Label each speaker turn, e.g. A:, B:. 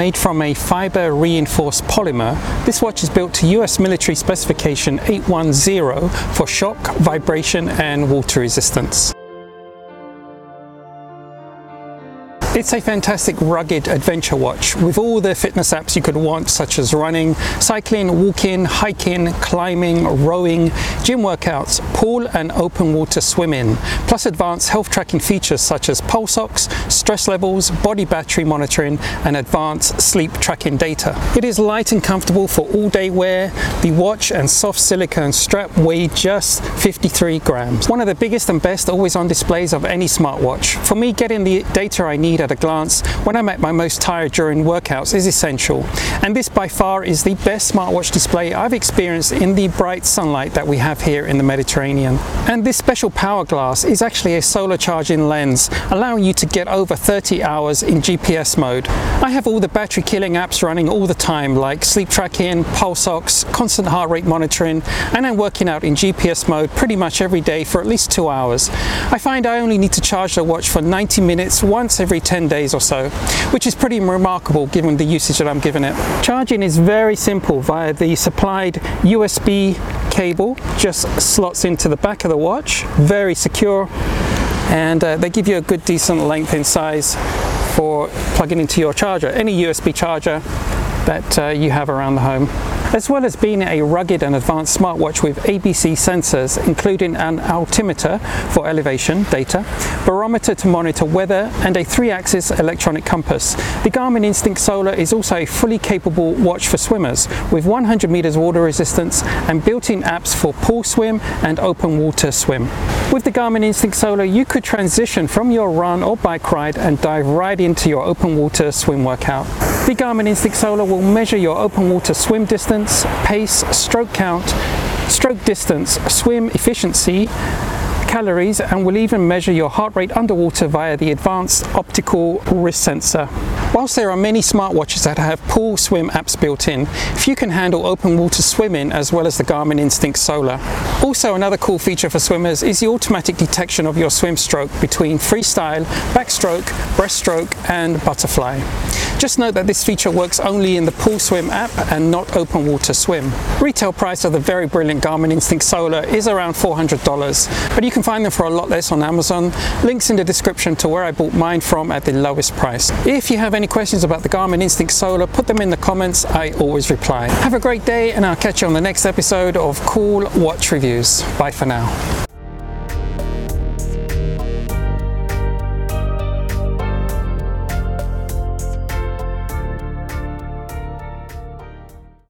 A: made from a fiber reinforced polymer, this watch is built to US military specification 810 for shock, vibration and water resistance. It's a fantastic rugged adventure watch with all the fitness apps you could want such as running, cycling, walking, hiking, climbing, rowing, gym workouts, pool and open water swimming, plus advanced health tracking features such as pulse ox, stress levels, body battery monitoring and advanced sleep tracking data. It is light and comfortable for all day wear. The watch and soft silicone strap weigh just 53 grams. One of the biggest and best always on displays of any smartwatch. For me getting the data I need at a glance when I'm at my most tired during workouts is essential. And this by far is the best smartwatch display I've experienced in the bright sunlight that we have here in the Mediterranean. And this special power glass is actually a solar charging lens, allowing you to get over 30 hours in GPS mode. I have all the battery killing apps running all the time like sleep tracking, pulse ox, constant heart rate monitoring, and I'm working out in GPS mode pretty much every day for at least two hours. I find I only need to charge the watch for 90 minutes once every 10 days or so, which is pretty remarkable given the usage that I'm giving it. Charging is very simple via the supplied USB cable, just slots into the back of the watch, very secure, and uh, they give you a good decent length in size for plugging into your charger, any USB charger that uh, you have around the home as well as being a rugged and advanced smartwatch with ABC sensors including an altimeter for elevation data, barometer to monitor weather and a three-axis electronic compass. The Garmin Instinct Solar is also a fully capable watch for swimmers with 100 meters water resistance and built-in apps for pool swim and open water swim. With the Garmin Instinct Solar you could transition from your run or bike ride and dive right into your open water swim workout. The Garmin Instinct Solar will measure your open water swim distance pace, stroke count, stroke distance, swim efficiency, calories and will even measure your heart rate underwater via the advanced optical wrist sensor. Whilst there are many smartwatches that have pool swim apps built in, few can handle open water swimming as well as the Garmin Instinct Solar. Also another cool feature for swimmers is the automatic detection of your swim stroke between freestyle, backstroke, breaststroke and butterfly. Just note that this feature works only in the Pool Swim app and not Open Water Swim. Retail price of the very brilliant Garmin Instinct Solar is around $400, but you can find them for a lot less on Amazon. Links in the description to where I bought mine from at the lowest price. If you have any questions about the Garmin Instinct Solar, put them in the comments, I always reply. Have a great day and I'll catch you on the next episode of Cool Watch Reviews. Bye for now.